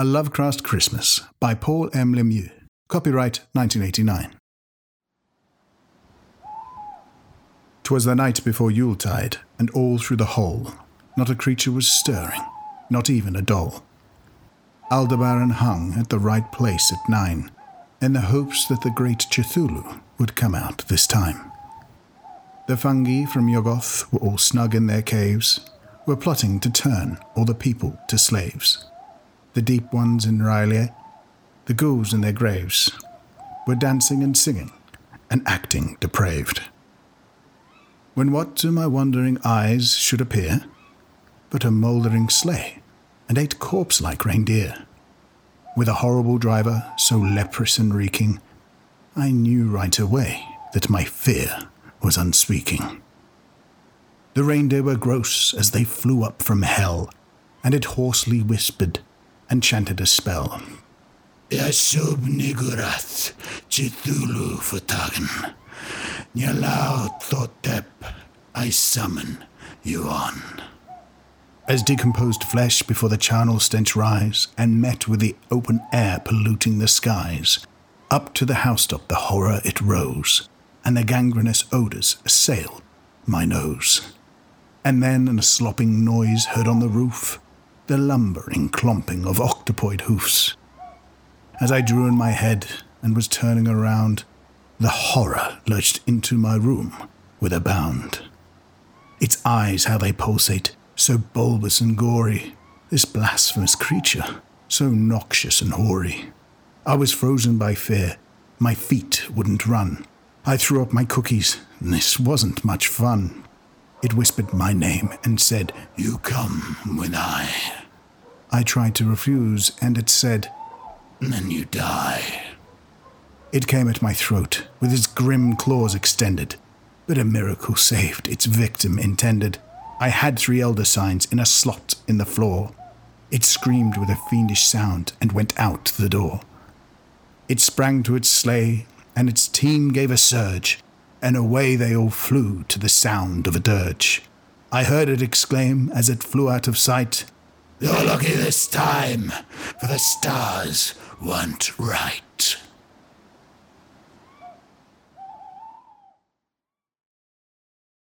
A Lovecraft Christmas by Paul M. Lemieux. Copyright 1989. Twas the night before Yuletide, and all through the hole not a creature was stirring, not even a doll. Aldebaran hung at the right place at nine, in the hopes that the great Cthulhu would come out this time. The fungi from Yuggoth were all snug in their caves, were plotting to turn all the people to slaves the deep ones in R'lyeh, the ghouls in their graves, were dancing and singing and acting depraved. When what to my wondering eyes should appear but a mouldering sleigh and eight corpse like reindeer, with a horrible driver so leprous and reeking, I knew right away that my fear was unspeaking. The reindeer were gross as they flew up from hell, and it hoarsely whispered and chanted a spell. Yasub Niggurath Cthulhu fhtagn. Nyalau Thotep, I summon you on. As decomposed flesh before the charnel stench rise, and met with the open air polluting the skies, up to the housetop the horror it rose, and the gangrenous odours assailed my nose. And then in a slopping noise heard on the roof, the lumbering clomping of octopoid hoofs. As I drew in my head and was turning around, the horror lurched into my room with a bound. Its eyes, how they pulsate, so bulbous and gory, this blasphemous creature, so noxious and hoary. I was frozen by fear, my feet wouldn't run. I threw up my cookies, and this wasn't much fun. It whispered my name and said, You come with I. I tried to refuse, and it said, Then you die. It came at my throat, with its grim claws extended, but a miracle saved its victim intended. I had three elder signs in a slot in the floor. It screamed with a fiendish sound and went out the door. It sprang to its sleigh, and its team gave a surge, and away they all flew to the sound of a dirge. I heard it exclaim as it flew out of sight, You're lucky this time, for the stars weren't right.